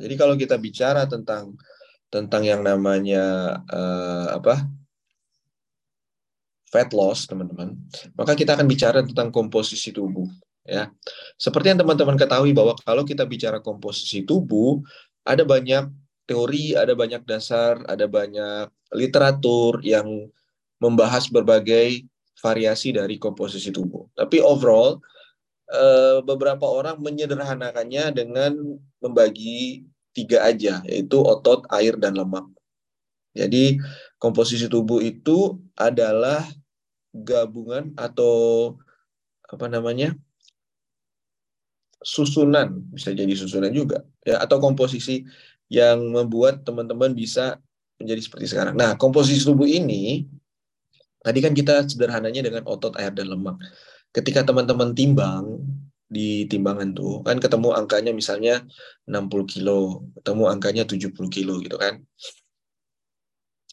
Jadi kalau kita bicara tentang tentang yang namanya uh, apa fat loss, teman-teman, maka kita akan bicara tentang komposisi tubuh. Ya, seperti yang teman-teman ketahui bahwa kalau kita bicara komposisi tubuh, ada banyak teori, ada banyak dasar, ada banyak literatur yang membahas berbagai variasi dari komposisi tubuh. Tapi overall, eh, beberapa orang menyederhanakannya dengan membagi tiga aja, yaitu otot, air, dan lemak. Jadi komposisi tubuh itu adalah gabungan atau apa namanya susunan bisa jadi susunan juga ya atau komposisi yang membuat teman-teman bisa menjadi seperti sekarang. Nah, komposisi tubuh ini tadi kan kita sederhananya dengan otot, air dan lemak. Ketika teman-teman timbang di timbangan tuh kan ketemu angkanya misalnya 60 kilo, ketemu angkanya 70 kilo gitu kan.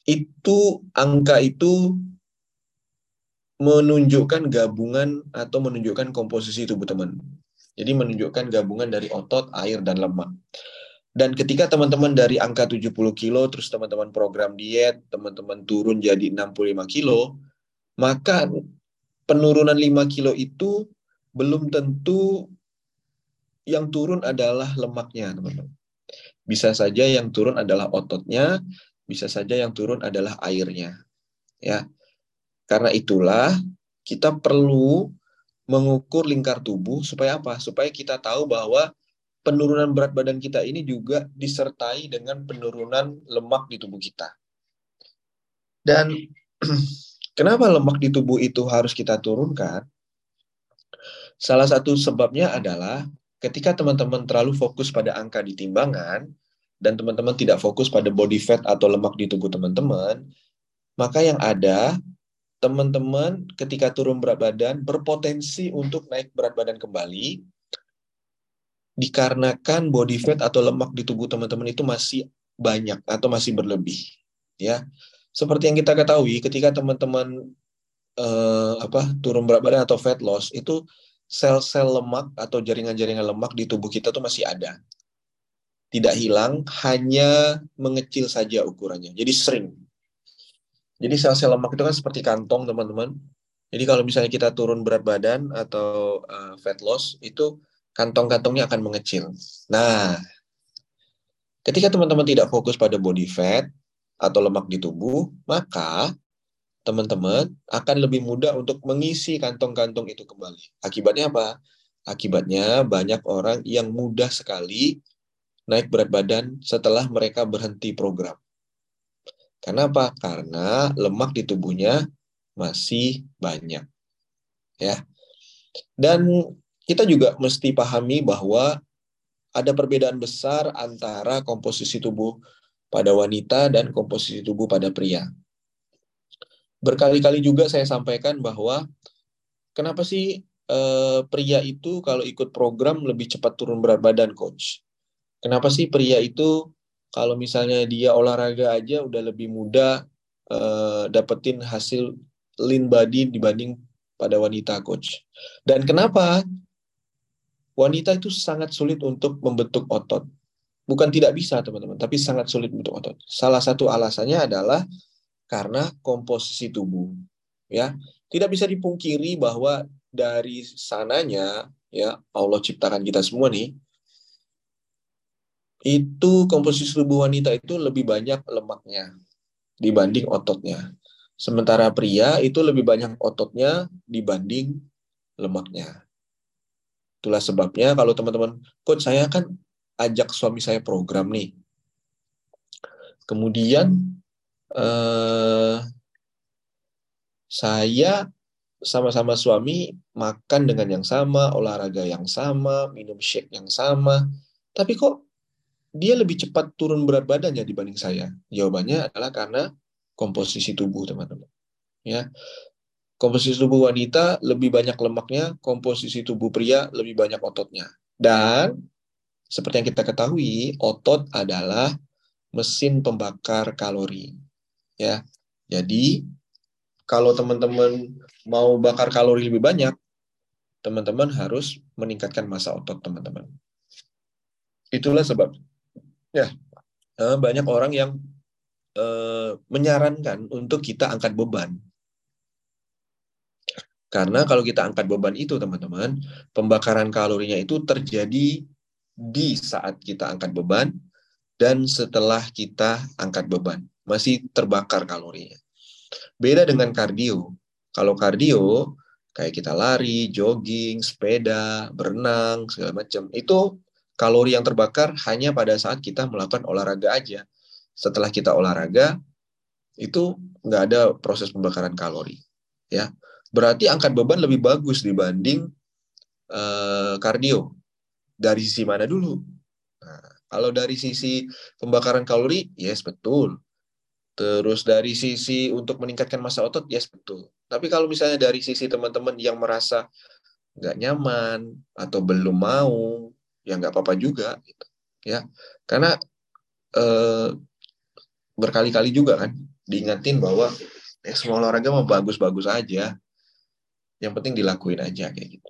Itu angka itu menunjukkan gabungan atau menunjukkan komposisi tubuh teman. Jadi menunjukkan gabungan dari otot, air, dan lemak. Dan ketika teman-teman dari angka 70 kilo, terus teman-teman program diet, teman-teman turun jadi 65 kilo, maka penurunan 5 kilo itu belum tentu yang turun adalah lemaknya, teman-teman. Bisa saja yang turun adalah ototnya, bisa saja yang turun adalah airnya. Ya. Karena itulah kita perlu mengukur lingkar tubuh supaya apa? Supaya kita tahu bahwa penurunan berat badan kita ini juga disertai dengan penurunan lemak di tubuh kita. Dan kenapa lemak di tubuh itu harus kita turunkan? Salah satu sebabnya adalah ketika teman-teman terlalu fokus pada angka di timbangan dan teman-teman tidak fokus pada body fat atau lemak di tubuh teman-teman, maka yang ada teman-teman ketika turun berat badan berpotensi untuk naik berat badan kembali dikarenakan body fat atau lemak di tubuh teman-teman itu masih banyak atau masih berlebih ya. Seperti yang kita ketahui ketika teman-teman eh, apa turun berat badan atau fat loss itu sel-sel lemak atau jaringan-jaringan lemak di tubuh kita tuh masih ada. Tidak hilang hanya mengecil saja ukurannya. Jadi sering. Jadi sel-sel lemak itu kan seperti kantong teman-teman. Jadi kalau misalnya kita turun berat badan atau uh, fat loss itu kantong-kantongnya akan mengecil. Nah, ketika teman-teman tidak fokus pada body fat atau lemak di tubuh, maka teman-teman akan lebih mudah untuk mengisi kantong-kantong itu kembali. Akibatnya apa? Akibatnya banyak orang yang mudah sekali naik berat badan setelah mereka berhenti program. Kenapa? Karena lemak di tubuhnya masih banyak. Ya. Dan kita juga mesti pahami bahwa ada perbedaan besar antara komposisi tubuh pada wanita dan komposisi tubuh pada pria. Berkali-kali juga saya sampaikan bahwa kenapa sih eh, pria itu kalau ikut program lebih cepat turun berat badan, coach? Kenapa sih pria itu kalau misalnya dia olahraga aja udah lebih mudah eh, dapetin hasil lean body dibanding pada wanita, coach? Dan kenapa? wanita itu sangat sulit untuk membentuk otot. Bukan tidak bisa, teman-teman, tapi sangat sulit membentuk otot. Salah satu alasannya adalah karena komposisi tubuh. Ya, tidak bisa dipungkiri bahwa dari sananya ya Allah ciptakan kita semua nih itu komposisi tubuh wanita itu lebih banyak lemaknya dibanding ototnya. Sementara pria itu lebih banyak ototnya dibanding lemaknya. Itulah sebabnya kalau teman-teman, coach saya kan ajak suami saya program nih. Kemudian eh, saya sama-sama suami makan dengan yang sama, olahraga yang sama, minum shake yang sama. Tapi kok dia lebih cepat turun berat badannya dibanding saya? Jawabannya adalah karena komposisi tubuh, teman-teman. Ya komposisi tubuh wanita lebih banyak lemaknya, komposisi tubuh pria lebih banyak ototnya. Dan seperti yang kita ketahui, otot adalah mesin pembakar kalori. Ya. Jadi kalau teman-teman mau bakar kalori lebih banyak, teman-teman harus meningkatkan masa otot teman-teman. Itulah sebab Ya, eh, banyak orang yang uh, menyarankan untuk kita angkat beban. Karena kalau kita angkat beban itu, teman-teman, pembakaran kalorinya itu terjadi di saat kita angkat beban dan setelah kita angkat beban. Masih terbakar kalorinya. Beda dengan kardio. Kalau kardio, kayak kita lari, jogging, sepeda, berenang, segala macam, itu kalori yang terbakar hanya pada saat kita melakukan olahraga aja. Setelah kita olahraga, itu nggak ada proses pembakaran kalori. Ya, berarti angkat beban lebih bagus dibanding uh, kardio. Dari sisi mana dulu? Nah, kalau dari sisi pembakaran kalori, yes betul. Terus dari sisi untuk meningkatkan massa otot, yes betul. Tapi kalau misalnya dari sisi teman-teman yang merasa nggak nyaman atau belum mau, ya nggak apa-apa juga, gitu. ya. Karena eh, berkali-kali juga kan diingatin bahwa ya semua olahraga mau bagus-bagus aja, yang penting dilakuin aja kayak gitu.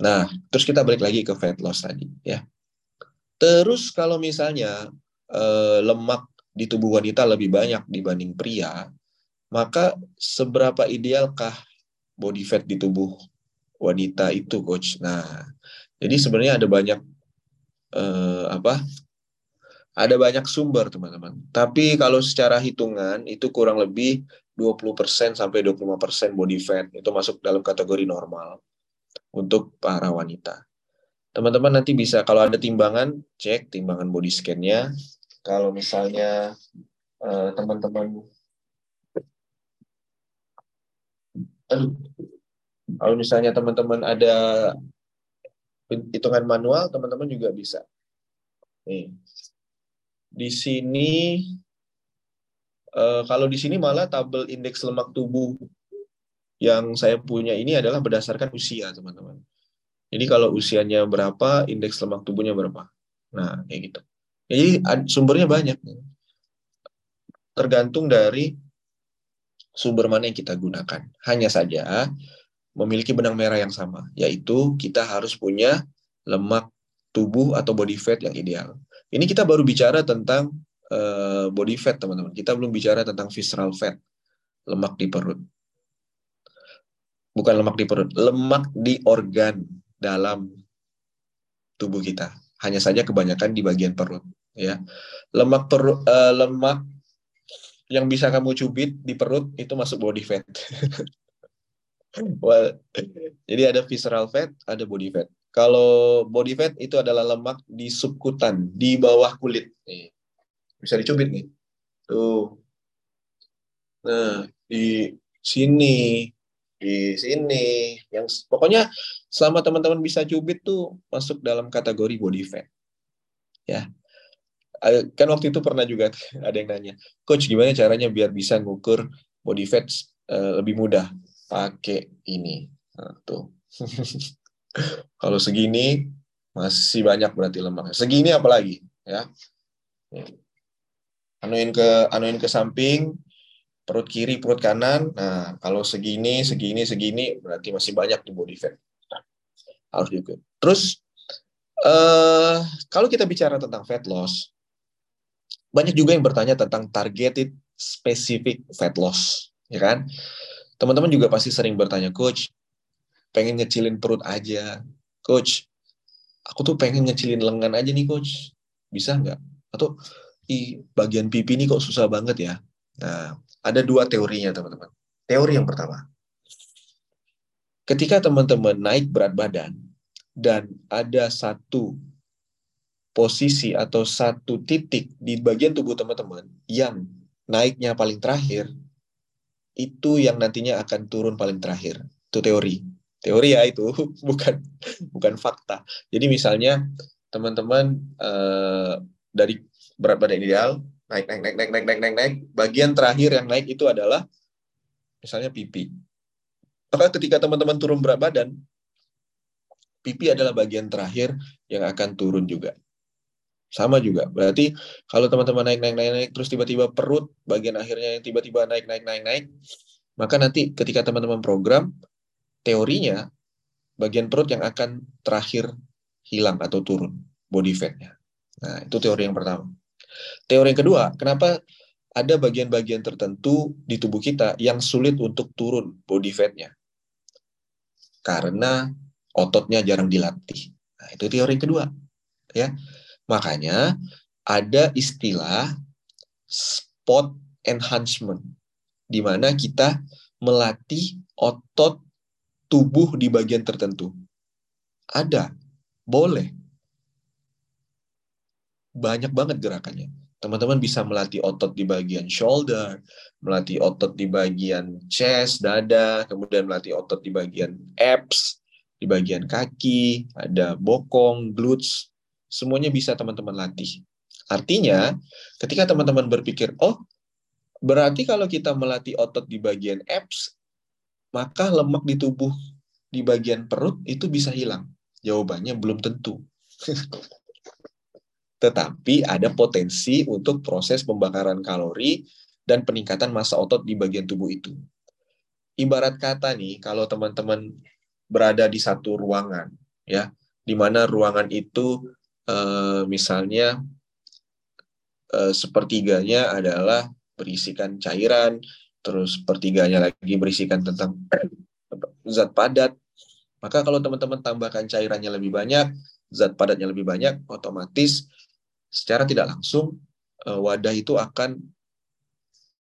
Nah, terus kita balik lagi ke fat loss tadi, ya. Terus kalau misalnya eh, lemak di tubuh wanita lebih banyak dibanding pria, maka seberapa idealkah body fat di tubuh wanita itu, coach? Nah, jadi sebenarnya ada banyak eh, apa? Ada banyak sumber, teman-teman. Tapi kalau secara hitungan itu kurang lebih 20% sampai 25% body fat itu masuk dalam kategori normal untuk para wanita. Teman-teman nanti bisa kalau ada timbangan, cek timbangan body scan-nya kalau misalnya uh, teman-teman aduh. Kalau misalnya teman-teman ada hitungan manual teman-teman juga bisa. Nih. Di sini uh, kalau di sini malah tabel indeks lemak tubuh yang saya punya ini adalah berdasarkan usia teman-teman. Jadi kalau usianya berapa indeks lemak tubuhnya berapa. Nah kayak gitu jadi sumbernya banyak. Tergantung dari sumber mana yang kita gunakan. Hanya saja memiliki benang merah yang sama, yaitu kita harus punya lemak tubuh atau body fat yang ideal. Ini kita baru bicara tentang uh, body fat, teman-teman. Kita belum bicara tentang visceral fat, lemak di perut. Bukan lemak di perut, lemak di organ dalam tubuh kita. Hanya saja kebanyakan di bagian perut ya. Lemak perut uh, lemak yang bisa kamu cubit di perut itu masuk body fat. Well, jadi ada visceral fat ada body fat. Kalau body fat itu adalah lemak di subkutan di bawah kulit. Nih bisa dicubit nih. Tuh. Nah di sini di sini. Yang pokoknya selama teman-teman bisa cubit tuh masuk dalam kategori body fat. Ya kan waktu itu pernah juga ada yang nanya, coach gimana caranya biar bisa ngukur body fat uh, lebih mudah pakai ini. Nah, tuh. Kalau segini masih banyak berarti lemaknya. Segini apalagi ya. Anuin ke anuin ke samping, perut kiri, perut kanan. Nah, kalau segini, segini, segini berarti masih banyak di body fat. Harus diukur. Terus uh, kalau kita bicara tentang fat loss, banyak juga yang bertanya tentang targeted specific fat loss, ya kan? Teman-teman juga pasti sering bertanya, coach, pengen ngecilin perut aja, coach, aku tuh pengen ngecilin lengan aja nih, coach, bisa nggak? Atau i bagian pipi ini kok susah banget ya? Nah, ada dua teorinya, teman-teman. Teori yang pertama, ketika teman-teman naik berat badan dan ada satu posisi atau satu titik di bagian tubuh teman-teman yang naiknya paling terakhir itu yang nantinya akan turun paling terakhir. Itu teori. Teori ya itu bukan bukan fakta. Jadi misalnya teman-teman uh, dari berat badan ideal naik naik naik naik naik naik naik naik bagian terakhir yang naik itu adalah misalnya pipi. Maka ketika teman-teman turun berat badan pipi adalah bagian terakhir yang akan turun juga sama juga. Berarti kalau teman-teman naik naik naik naik terus tiba-tiba perut bagian akhirnya yang tiba-tiba naik naik naik naik, maka nanti ketika teman-teman program teorinya bagian perut yang akan terakhir hilang atau turun body fatnya. Nah, itu teori yang pertama. Teori yang kedua, kenapa ada bagian-bagian tertentu di tubuh kita yang sulit untuk turun body fat-nya? Karena ototnya jarang dilatih. Nah, itu teori yang kedua. Ya. Makanya ada istilah spot enhancement di mana kita melatih otot tubuh di bagian tertentu. Ada, boleh. Banyak banget gerakannya. Teman-teman bisa melatih otot di bagian shoulder, melatih otot di bagian chest, dada, kemudian melatih otot di bagian abs, di bagian kaki, ada bokong, glutes, semuanya bisa teman-teman latih. Artinya, ketika teman-teman berpikir, oh, berarti kalau kita melatih otot di bagian abs, maka lemak di tubuh di bagian perut itu bisa hilang. Jawabannya belum tentu. tetapi ada potensi untuk proses pembakaran kalori dan peningkatan massa otot di bagian tubuh itu. Ibarat kata nih, kalau teman-teman berada di satu ruangan, ya, di mana ruangan itu eh, misalnya eh, sepertiganya adalah berisikan cairan, terus pertiganya lagi berisikan tentang zat padat, maka kalau teman-teman tambahkan cairannya lebih banyak, zat padatnya lebih banyak, otomatis secara tidak langsung uh, wadah itu akan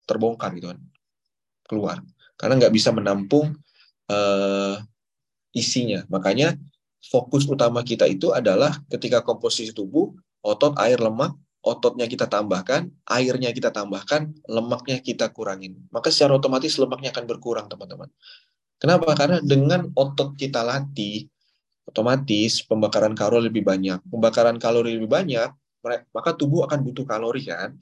terbongkar gitu kan keluar. Karena nggak bisa menampung uh, isinya. Makanya fokus utama kita itu adalah ketika komposisi tubuh otot air lemak ototnya kita tambahkan airnya kita tambahkan lemaknya kita kurangin maka secara otomatis lemaknya akan berkurang teman-teman kenapa karena dengan otot kita latih otomatis pembakaran kalori lebih banyak pembakaran kalori lebih banyak maka tubuh akan butuh kalori kan.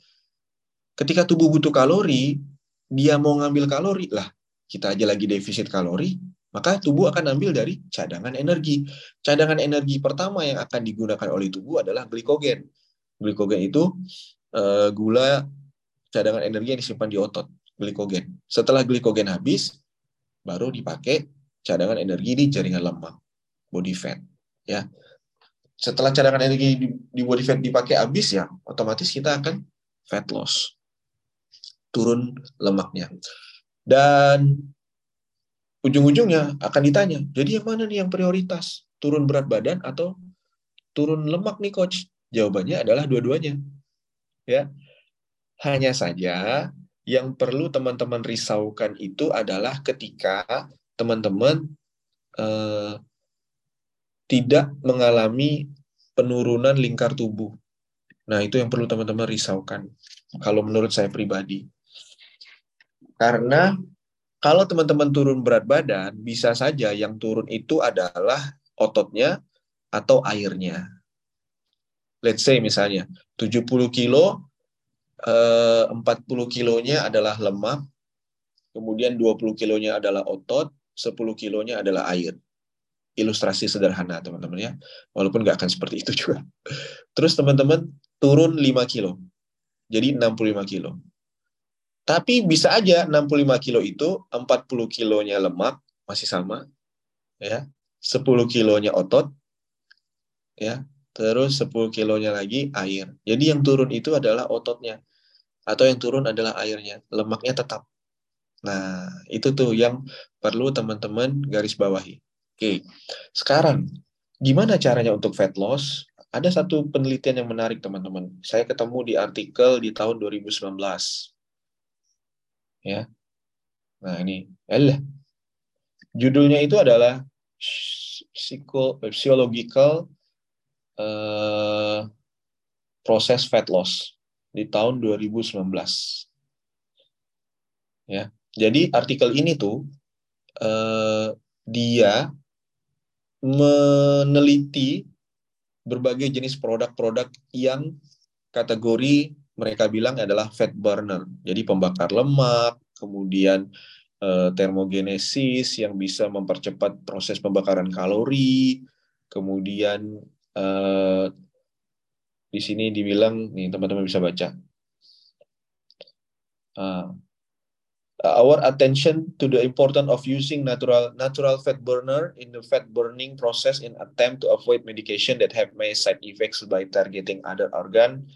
Ketika tubuh butuh kalori, dia mau ngambil kalori lah. Kita aja lagi defisit kalori, maka tubuh akan ambil dari cadangan energi. Cadangan energi pertama yang akan digunakan oleh tubuh adalah glikogen. Glikogen itu uh, gula cadangan energi yang disimpan di otot, glikogen. Setelah glikogen habis, baru dipakai cadangan energi di jaringan lemak, body fat. Ya, setelah cadangan energi di, di body fat dipakai habis ya otomatis kita akan fat loss turun lemaknya dan ujung-ujungnya akan ditanya jadi yang mana nih yang prioritas turun berat badan atau turun lemak nih coach jawabannya adalah dua-duanya ya hanya saja yang perlu teman-teman risaukan itu adalah ketika teman-teman eh, tidak mengalami penurunan lingkar tubuh. Nah, itu yang perlu teman-teman risaukan. Kalau menurut saya pribadi. Karena kalau teman-teman turun berat badan, bisa saja yang turun itu adalah ototnya atau airnya. Let's say misalnya 70 kilo, 40 eh, kilonya adalah lemak, kemudian 20 kilonya adalah otot, 10 kilonya adalah air ilustrasi sederhana teman-teman ya. Walaupun nggak akan seperti itu juga. Terus teman-teman turun 5 kilo. Jadi 65 kilo. Tapi bisa aja 65 kilo itu 40 kilonya lemak masih sama ya. 10 kilonya otot ya. Terus 10 kilonya lagi air. Jadi yang turun itu adalah ototnya atau yang turun adalah airnya. Lemaknya tetap. Nah, itu tuh yang perlu teman-teman garis bawahi. Oke, sekarang gimana caranya untuk fat loss? Ada satu penelitian yang menarik teman-teman. Saya ketemu di artikel di tahun 2019. Ya. Nah ini, elah. Judulnya itu adalah Psychological uh, Process Fat Loss di tahun 2019. Ya, jadi artikel ini tuh uh, dia meneliti berbagai jenis produk-produk yang kategori mereka bilang adalah fat burner. Jadi pembakar lemak, kemudian eh, termogenesis yang bisa mempercepat proses pembakaran kalori, kemudian eh, di sini dibilang nih teman-teman bisa baca. Uh, our attention to the importance of using natural natural fat burner in the fat burning process in attempt to avoid medication that have may side effects by targeting other organ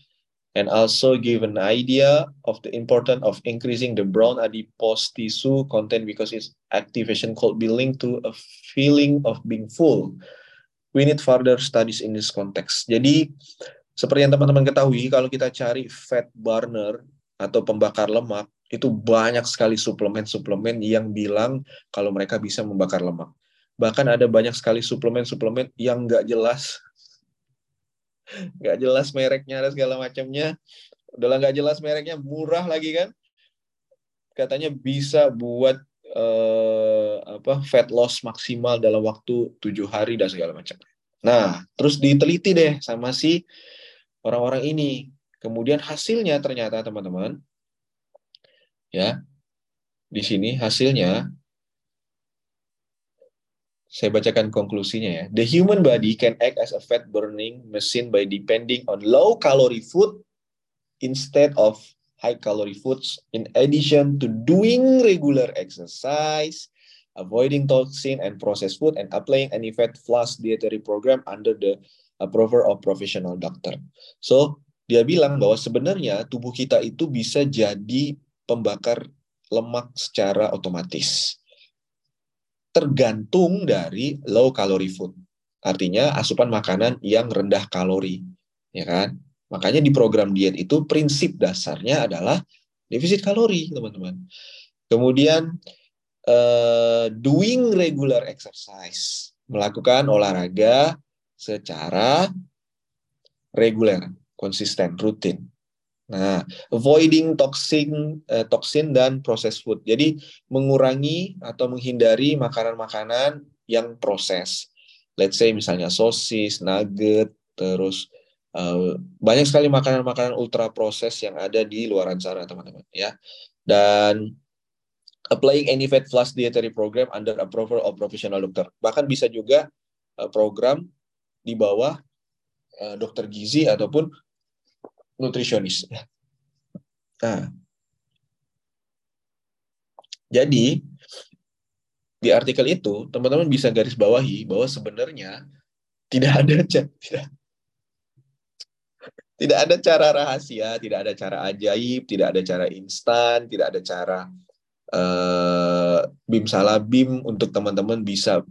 and also give an idea of the importance of increasing the brown adipose tissue content because its activation could be linked to a feeling of being full. We need further studies in this context. Jadi seperti yang teman-teman ketahui, kalau kita cari fat burner atau pembakar lemak, itu banyak sekali suplemen-suplemen yang bilang kalau mereka bisa membakar lemak. Bahkan ada banyak sekali suplemen-suplemen yang nggak jelas, nggak jelas mereknya dan segala macamnya. Udah nggak jelas mereknya, murah lagi kan? Katanya bisa buat eh, apa fat loss maksimal dalam waktu tujuh hari dan segala macam. Nah, terus diteliti deh sama si orang-orang ini. Kemudian hasilnya ternyata teman-teman ya di sini hasilnya saya bacakan konklusinya ya. The human body can act as a fat burning machine by depending on low calorie food instead of high calorie foods in addition to doing regular exercise, avoiding toxin and processed food and applying any fat flush dietary program under the approval of professional doctor. So, dia bilang bahwa sebenarnya tubuh kita itu bisa jadi pembakar lemak secara otomatis. Tergantung dari low calorie food. Artinya asupan makanan yang rendah kalori, ya kan? Makanya di program diet itu prinsip dasarnya adalah defisit kalori, teman-teman. Kemudian uh, doing regular exercise, melakukan olahraga secara reguler, konsisten, rutin. Nah, avoiding toxin, eh, toxin dan processed food. Jadi mengurangi atau menghindari makanan-makanan yang proses. Let's say misalnya sosis, nugget, terus uh, banyak sekali makanan-makanan ultra proses yang ada di luar sana, teman-teman. Ya, dan applying any fat flush dietary program under approval of professional doctor. Bahkan bisa juga uh, program di bawah uh, dokter gizi ataupun nutrisionis. Nah, jadi di artikel itu teman-teman bisa garis bawahi bahwa sebenarnya tidak ada tidak tidak ada cara rahasia, tidak ada cara ajaib, tidak ada cara instan, tidak ada cara uh, bim salah bim untuk teman-teman bisa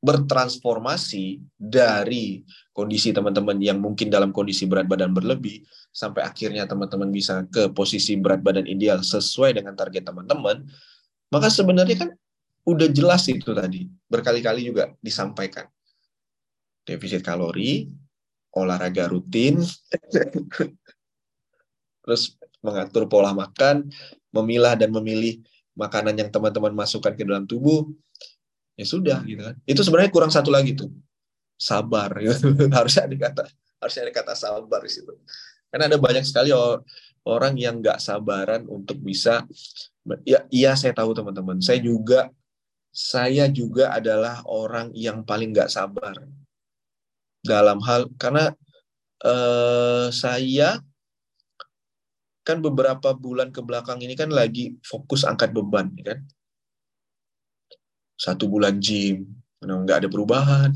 bertransformasi dari kondisi teman-teman yang mungkin dalam kondisi berat badan berlebih sampai akhirnya teman-teman bisa ke posisi berat badan ideal sesuai dengan target teman-teman, maka sebenarnya kan udah jelas itu tadi, berkali-kali juga disampaikan. Defisit kalori, olahraga rutin, terus mengatur pola makan, memilah dan memilih makanan yang teman-teman masukkan ke dalam tubuh, ya sudah gitu kan. Itu sebenarnya kurang satu lagi tuh. Sabar gitu. harusnya ada kata harusnya ada kata sabar di situ. Karena ada banyak sekali orang yang nggak sabaran untuk bisa ya iya saya tahu teman-teman. Saya juga saya juga adalah orang yang paling nggak sabar. Dalam hal karena eh, saya kan beberapa bulan ke belakang ini kan lagi fokus angkat beban ya kan satu bulan gym. Nggak ada perubahan.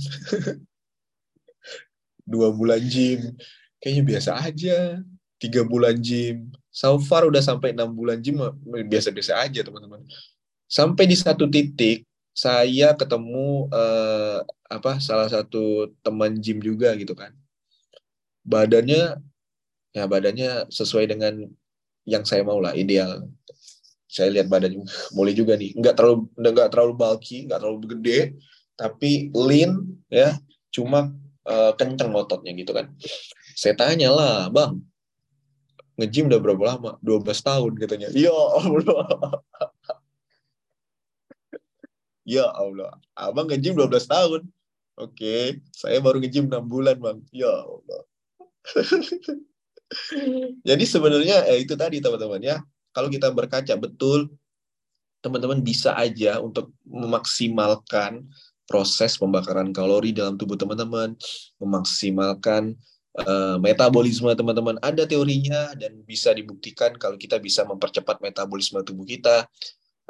Dua bulan gym. Kayaknya biasa aja. Tiga bulan gym. So far udah sampai enam bulan gym biasa-biasa aja teman-teman. Sampai di satu titik saya ketemu eh, apa salah satu teman gym juga gitu kan. Badannya ya badannya sesuai dengan yang saya mau lah ideal saya lihat badan mulai juga nih. Nggak terlalu nggak terlalu bulky nggak terlalu gede tapi lean ya. Cuma uh, kenceng ototnya gitu kan. Saya tanya lah bang ngejim udah berapa lama? 12 tahun katanya. Ya Allah. Ya Allah. Abang ngejim 12 tahun. Oke saya baru ngejim 6 bulan bang. Ya Allah. Jadi sebenarnya eh, itu tadi teman-teman ya kalau kita berkaca betul teman-teman bisa aja untuk memaksimalkan proses pembakaran kalori dalam tubuh teman-teman, memaksimalkan uh, metabolisme teman-teman. Ada teorinya dan bisa dibuktikan kalau kita bisa mempercepat metabolisme tubuh kita.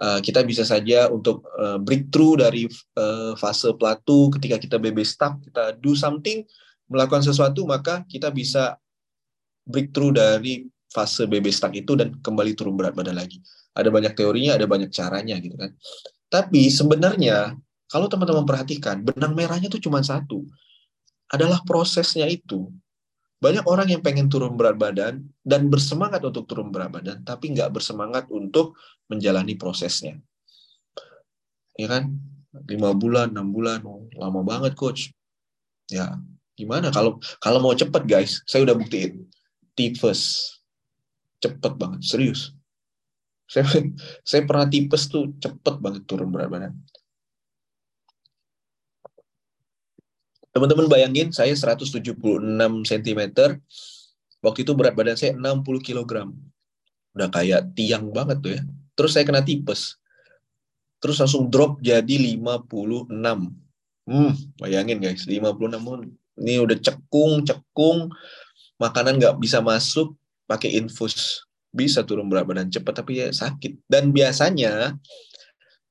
Uh, kita bisa saja untuk uh, breakthrough dari uh, fase plateau ketika kita BB stuck kita do something melakukan sesuatu maka kita bisa breakthrough dari fase BB stuck itu dan kembali turun berat badan lagi ada banyak teorinya ada banyak caranya gitu kan tapi sebenarnya kalau teman-teman perhatikan, benang merahnya itu cuma satu. Adalah prosesnya itu. Banyak orang yang pengen turun berat badan dan bersemangat untuk turun berat badan, tapi nggak bersemangat untuk menjalani prosesnya. Ya kan? Lima bulan, enam bulan, oh, lama banget coach. Ya, gimana? Kalau kalau mau cepet guys, saya udah buktiin. Tipes. Cepet banget, serius. Saya, saya pernah tipes tuh cepet banget turun berat badan. Teman-teman bayangin saya 176 cm, waktu itu berat badan saya 60 kg. Udah kayak tiang banget tuh ya. Terus saya kena tipes. Terus langsung drop jadi 56. Hmm, bayangin guys, 56 ini udah cekung, cekung, makanan nggak bisa masuk, pakai infus bisa turun berat badan cepat tapi ya sakit dan biasanya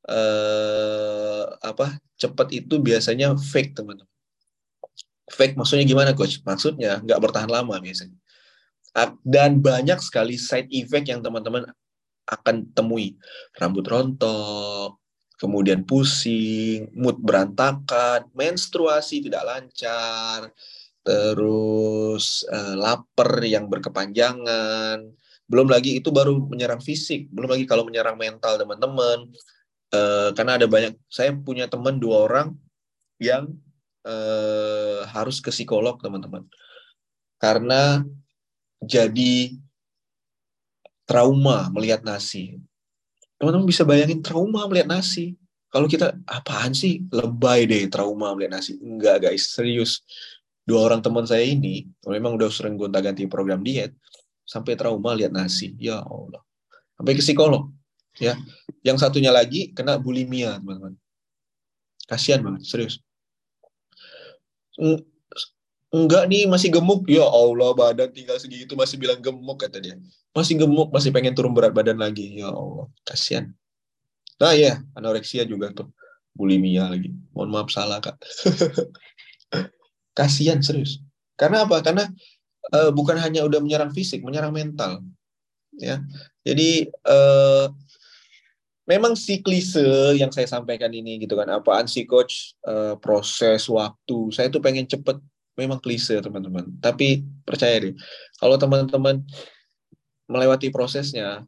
eh, apa cepat itu biasanya fake teman-teman Fake maksudnya gimana coach? Maksudnya nggak bertahan lama biasanya. Dan banyak sekali side effect yang teman-teman akan temui. Rambut rontok, kemudian pusing, mood berantakan, menstruasi tidak lancar, terus uh, lapar yang berkepanjangan. Belum lagi itu baru menyerang fisik, belum lagi kalau menyerang mental teman-teman. Uh, karena ada banyak, saya punya teman dua orang yang eh, harus ke psikolog teman-teman. Karena jadi trauma melihat nasi. Teman-teman bisa bayangin trauma melihat nasi. Kalau kita apaan sih? Lebay deh trauma melihat nasi. Enggak guys. Serius dua orang teman saya ini memang udah sering gonta-ganti program diet sampai trauma lihat nasi. Ya Allah. Sampai ke psikolog ya. Yang satunya lagi kena bulimia teman-teman. Kasihan banget serius. Enggak nih masih gemuk. Ya Allah badan tinggal segitu masih bilang gemuk kata dia. Masih gemuk masih pengen turun berat badan lagi. Ya Allah kasihan. Nah ya anoreksia juga tuh. Bulimia lagi. Mohon maaf salah kak kasihan serius. Karena apa? Karena uh, bukan hanya udah menyerang fisik menyerang mental ya. Jadi uh, memang si klise yang saya sampaikan ini gitu kan apaan sih coach? Uh, proses waktu. Saya tuh pengen cepet. Memang klise teman-teman. Tapi percaya deh kalau teman-teman melewati prosesnya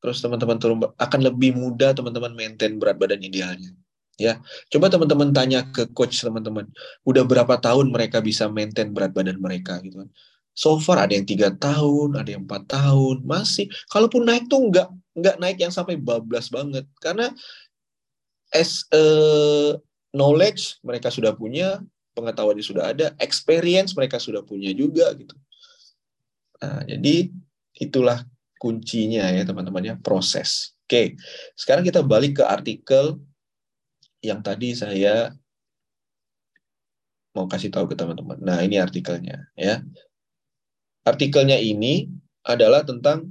terus teman-teman turun akan lebih mudah teman-teman maintain berat badan idealnya ya coba teman-teman tanya ke coach teman-teman udah berapa tahun mereka bisa maintain berat badan mereka? Gitu kan. So far ada yang tiga tahun ada yang empat tahun masih. Kalaupun naik tuh nggak nggak naik yang sampai bablas banget. Karena as a knowledge mereka sudah punya pengetahuannya sudah ada experience mereka sudah punya juga gitu. Nah, jadi itulah kuncinya ya teman-teman ya proses. Oke sekarang kita balik ke artikel yang tadi saya mau kasih tahu ke teman-teman nah ini artikelnya ya artikelnya ini adalah tentang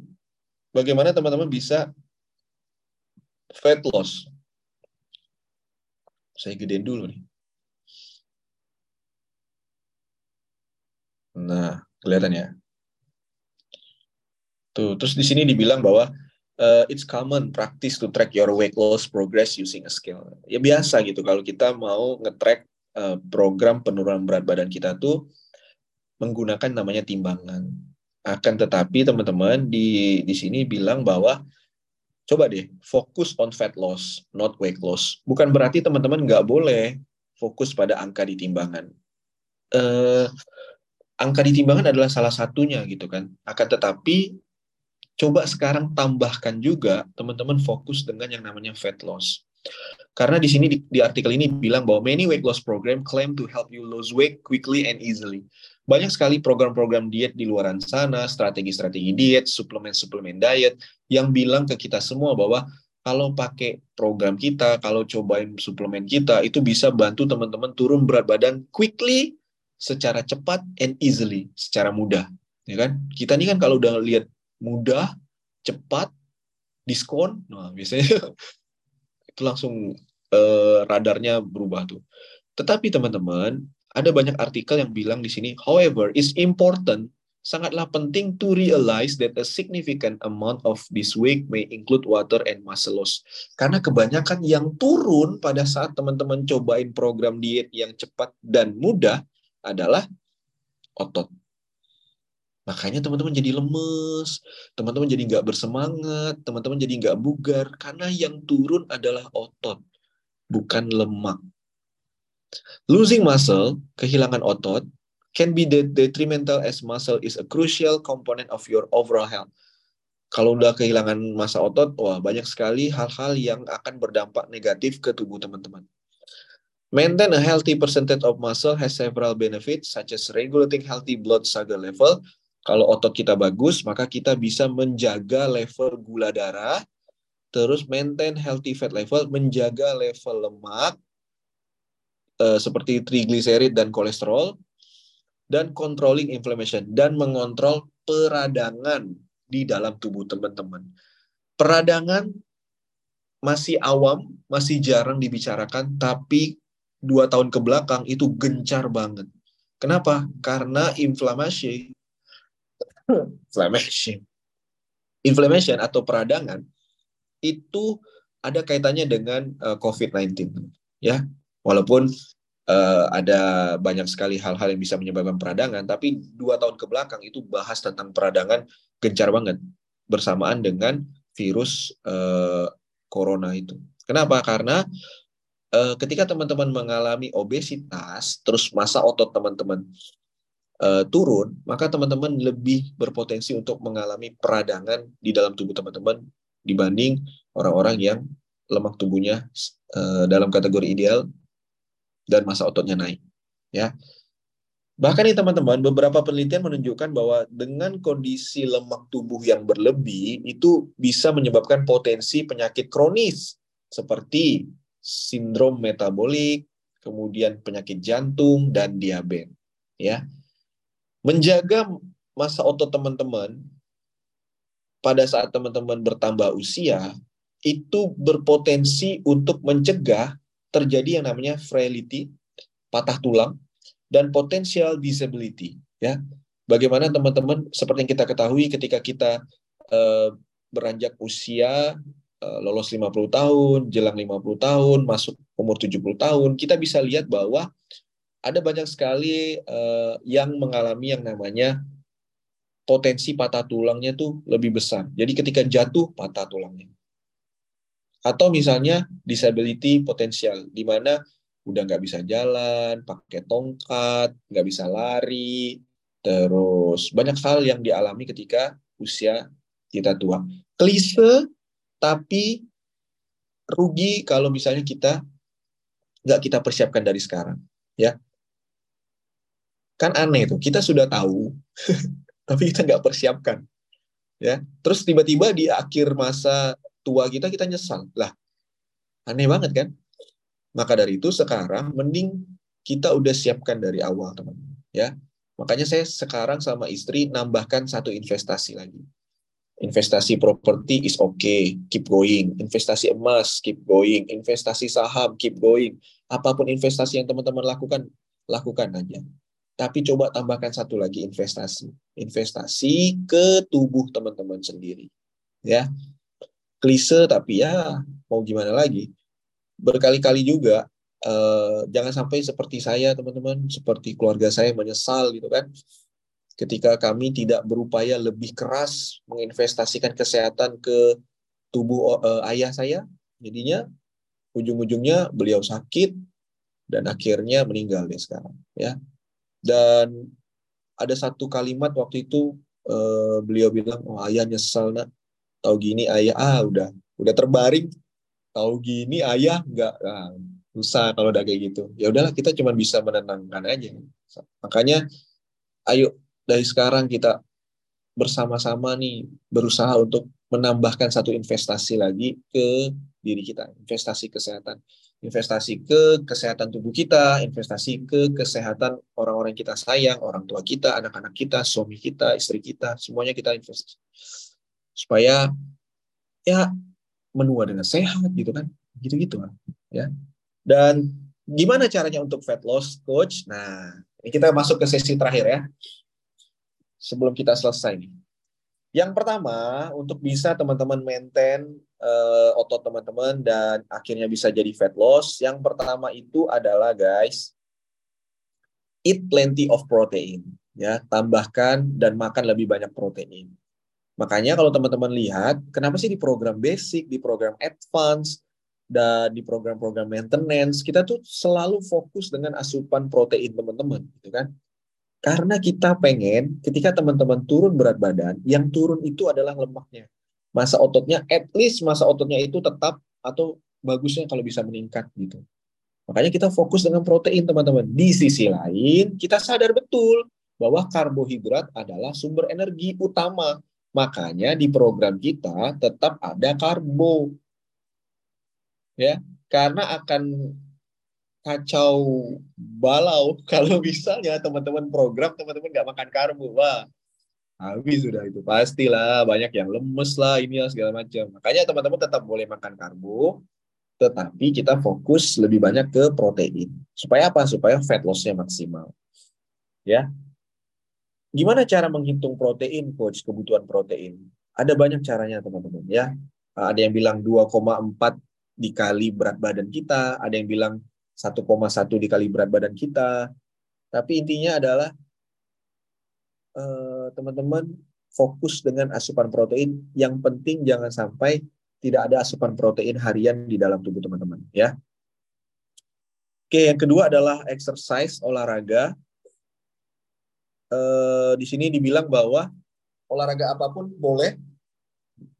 bagaimana teman-teman bisa fat loss. Saya gedein dulu nih. Nah, kelihatan ya. Tuh, terus di sini dibilang bahwa uh, it's common practice to track your weight loss progress using a scale. Ya biasa gitu kalau kita mau nge-track uh, program penurunan berat badan kita tuh menggunakan namanya timbangan. Akan tetapi teman-teman di di sini bilang bahwa coba deh fokus on fat loss, not weight loss. Bukan berarti teman-teman nggak boleh fokus pada angka di timbangan. Eh, angka di timbangan adalah salah satunya gitu kan. Akan tetapi coba sekarang tambahkan juga teman-teman fokus dengan yang namanya fat loss. Karena di sini di, di artikel ini bilang bahwa many weight loss program claim to help you lose weight quickly and easily banyak sekali program-program diet di luar sana, strategi-strategi diet, suplemen-suplemen diet yang bilang ke kita semua bahwa kalau pakai program kita, kalau cobain suplemen kita, itu bisa bantu teman-teman turun berat badan quickly secara cepat and easily, secara mudah, ya kan? Kita ini kan kalau udah lihat mudah, cepat, diskon, nah biasanya itu langsung uh, radarnya berubah tuh. Tetapi teman-teman, ada banyak artikel yang bilang di sini, however, it's important sangatlah penting to realize that a significant amount of this weight may include water and muscle loss. Karena kebanyakan yang turun pada saat teman-teman cobain program diet yang cepat dan mudah adalah otot. Makanya teman-teman jadi lemes, teman-teman jadi nggak bersemangat, teman-teman jadi nggak bugar, karena yang turun adalah otot, bukan lemak. Losing muscle, kehilangan otot, can be detrimental as muscle is a crucial component of your overall health. Kalau udah kehilangan masa otot, wah banyak sekali hal-hal yang akan berdampak negatif ke tubuh teman-teman. Maintain a healthy percentage of muscle has several benefits such as regulating healthy blood sugar level. Kalau otot kita bagus, maka kita bisa menjaga level gula darah, terus maintain healthy fat level, menjaga level lemak, uh, seperti triglycerid dan kolesterol, dan controlling inflammation dan mengontrol peradangan di dalam tubuh teman-teman. Peradangan masih awam, masih jarang dibicarakan, tapi dua tahun ke belakang itu gencar banget. Kenapa? Karena inflamasi, inflammation, inflammation atau peradangan itu ada kaitannya dengan uh, eh, COVID-19, ya. Walaupun uh, ada banyak sekali hal-hal yang bisa menyebabkan peradangan, tapi dua tahun ke belakang itu bahas tentang peradangan gencar banget bersamaan dengan virus uh, corona itu. Kenapa? Karena uh, ketika teman-teman mengalami obesitas, terus masa otot teman-teman uh, turun, maka teman-teman lebih berpotensi untuk mengalami peradangan di dalam tubuh teman-teman dibanding orang-orang yang lemak tubuhnya uh, dalam kategori ideal dan masa ototnya naik. Ya. Bahkan nih teman-teman, beberapa penelitian menunjukkan bahwa dengan kondisi lemak tubuh yang berlebih itu bisa menyebabkan potensi penyakit kronis seperti sindrom metabolik, kemudian penyakit jantung dan diabetes, ya. Menjaga masa otot teman-teman pada saat teman-teman bertambah usia itu berpotensi untuk mencegah terjadi yang namanya frailty, patah tulang, dan potential disability. Ya, bagaimana teman-teman seperti yang kita ketahui ketika kita uh, beranjak usia uh, lolos 50 tahun, jelang 50 tahun, masuk umur 70 tahun, kita bisa lihat bahwa ada banyak sekali uh, yang mengalami yang namanya potensi patah tulangnya tuh lebih besar. Jadi ketika jatuh patah tulangnya atau misalnya disability potensial di mana udah nggak bisa jalan, pakai tongkat, nggak bisa lari, terus banyak hal yang dialami ketika usia kita tua. Klise, tapi rugi kalau misalnya kita nggak kita persiapkan dari sekarang, ya. Kan aneh tuh, kita sudah tahu, tapi kita nggak persiapkan, ya. Terus tiba-tiba di akhir masa tua kita kita nyesal. Lah, aneh banget kan? Maka dari itu sekarang mending kita udah siapkan dari awal, teman-teman. Ya, makanya saya sekarang sama istri nambahkan satu investasi lagi. Investasi properti is okay, keep going. Investasi emas, keep going. Investasi saham, keep going. Apa pun investasi yang teman-teman lakukan, lakukan aja. Tapi coba tambahkan satu lagi investasi. Investasi ke tubuh teman-teman sendiri. Ya, klise tapi ya mau gimana lagi berkali-kali juga uh, jangan sampai seperti saya teman-teman seperti keluarga saya menyesal gitu kan ketika kami tidak berupaya lebih keras menginvestasikan kesehatan ke tubuh uh, ayah saya jadinya ujung-ujungnya beliau sakit dan akhirnya meninggal deh sekarang ya dan ada satu kalimat waktu itu uh, beliau bilang oh ayah nyesal nak. Tahu gini ayah. Ah udah. Udah terbaring. Tahu gini ayah nggak? Nah, susah kalau udah kayak gitu. Ya udahlah kita cuma bisa menenangkan aja. Makanya ayo dari sekarang kita bersama-sama nih berusaha untuk menambahkan satu investasi lagi ke diri kita investasi kesehatan investasi ke kesehatan tubuh kita, investasi ke kesehatan orang-orang kita sayang, orang tua kita, anak-anak kita, suami kita, istri kita, semuanya kita investasi. Supaya ya menua dengan sehat gitu kan. Gitu-gitu lah, ya. Dan gimana caranya untuk fat loss coach? Nah, ini kita masuk ke sesi terakhir ya. Sebelum kita selesai nih. Yang pertama, untuk bisa teman-teman maintain uh, otot teman-teman dan akhirnya bisa jadi fat loss. Yang pertama itu adalah guys, eat plenty of protein, ya, tambahkan dan makan lebih banyak protein. Makanya kalau teman-teman lihat, kenapa sih di program basic, di program advance, dan di program-program maintenance, kita tuh selalu fokus dengan asupan protein teman-teman, gitu kan? Karena kita pengen ketika teman-teman turun berat badan, yang turun itu adalah lemaknya masa ototnya at least masa ototnya itu tetap atau bagusnya kalau bisa meningkat gitu. Makanya kita fokus dengan protein teman-teman. Di sisi lain kita sadar betul bahwa karbohidrat adalah sumber energi utama. Makanya di program kita tetap ada karbo. Ya, karena akan kacau balau kalau misalnya teman-teman program teman-teman nggak makan karbo. Wah, habis sudah itu pastilah banyak yang lemes lah ini ya segala macam. Makanya teman-teman tetap boleh makan karbo tetapi kita fokus lebih banyak ke protein. Supaya apa? Supaya fat lossnya maksimal. Ya. Gimana cara menghitung protein coach? Kebutuhan protein. Ada banyak caranya teman-teman ya. Ada yang bilang 2,4 dikali berat badan kita ada yang bilang 1,1 dikali berat badan kita tapi intinya adalah Eh, teman-teman fokus dengan asupan protein. Yang penting jangan sampai tidak ada asupan protein harian di dalam tubuh teman-teman ya. Oke, yang kedua adalah exercise olahraga. E, di sini dibilang bahwa olahraga apa pun boleh,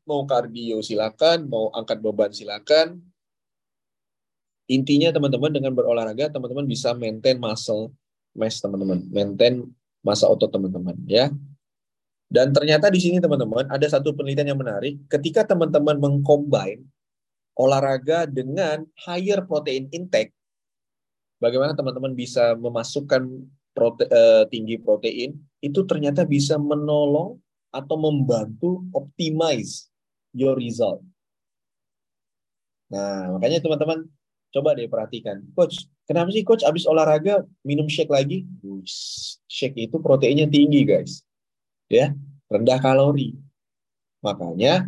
mau kardio silakan, mau angkat beban silakan. Intinya teman-teman dengan berolahraga teman-teman bisa maintain muscle mass teman-teman, maintain masa otot teman-teman ya. Dan ternyata di sini teman-teman ada satu penelitian yang menarik ketika teman-teman mengcombine olahraga dengan higher protein intake bagaimana teman-teman bisa memasukkan prote uh, tinggi protein itu ternyata bisa menolong atau membantu optimize your result. Nah, makanya teman-teman coba deh perhatikan. Coach, Kenapa sih coach abis olahraga minum shake lagi? Shake itu proteinnya tinggi guys, ya rendah kalori. Makanya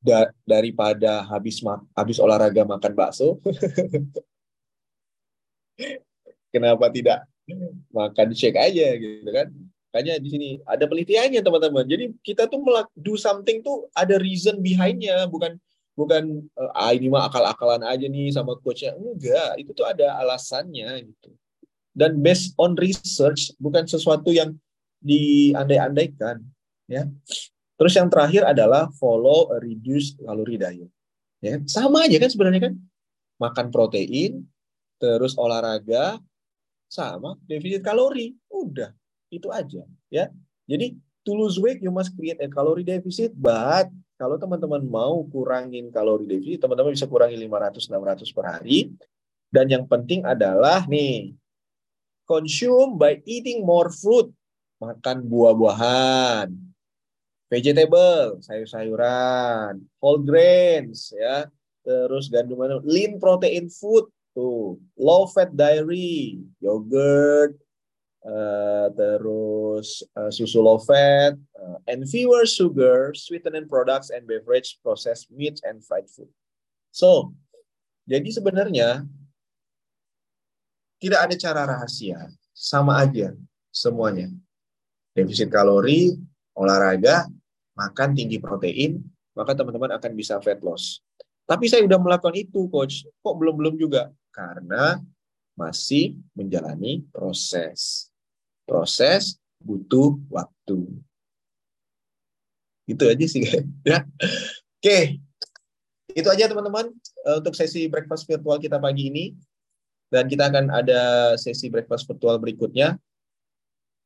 da daripada habis habis olahraga makan bakso, kenapa tidak makan shake aja gitu kan? Makanya di sini ada penelitiannya teman-teman. Jadi kita tuh do something tuh ada reason behindnya, bukan bukan uh, ah ini mah akal-akalan aja nih sama coachnya. Enggak itu tuh ada alasannya gitu. Dan based on research bukan sesuatu yang diandai-andaikan ya. Terus yang terakhir adalah follow a reduced calorie diet ya. Sama aja kan sebenarnya kan? Makan protein terus olahraga sama defisit kalori. Udah itu aja ya. Jadi to lose weight you must create a calorie deficit but kalau teman-teman mau kurangin kalori defisit, teman-teman bisa kurangi 500-600 per hari. Dan yang penting adalah nih, consume by eating more fruit. Makan buah-buahan, vegetable, sayur-sayuran, whole grains, ya, terus gandum lean protein food, tuh, low fat dairy, yogurt, uh, terus uh, susu low fat, uh, and fewer sugar, sweetened products and beverage, processed meats and fried food. So, jadi sebenarnya tidak ada cara rahasia, sama aja semuanya. Defisit kalori, olahraga, makan tinggi protein, maka teman-teman akan bisa fat loss. Tapi saya sudah melakukan itu, coach. Kok belum-belum juga? Karena masih menjalani proses. Proses butuh waktu. Itu aja sih ya. Oke. Itu aja teman-teman eh, untuk sesi breakfast virtual kita pagi ini. Dan kita akan ada sesi breakfast virtual berikutnya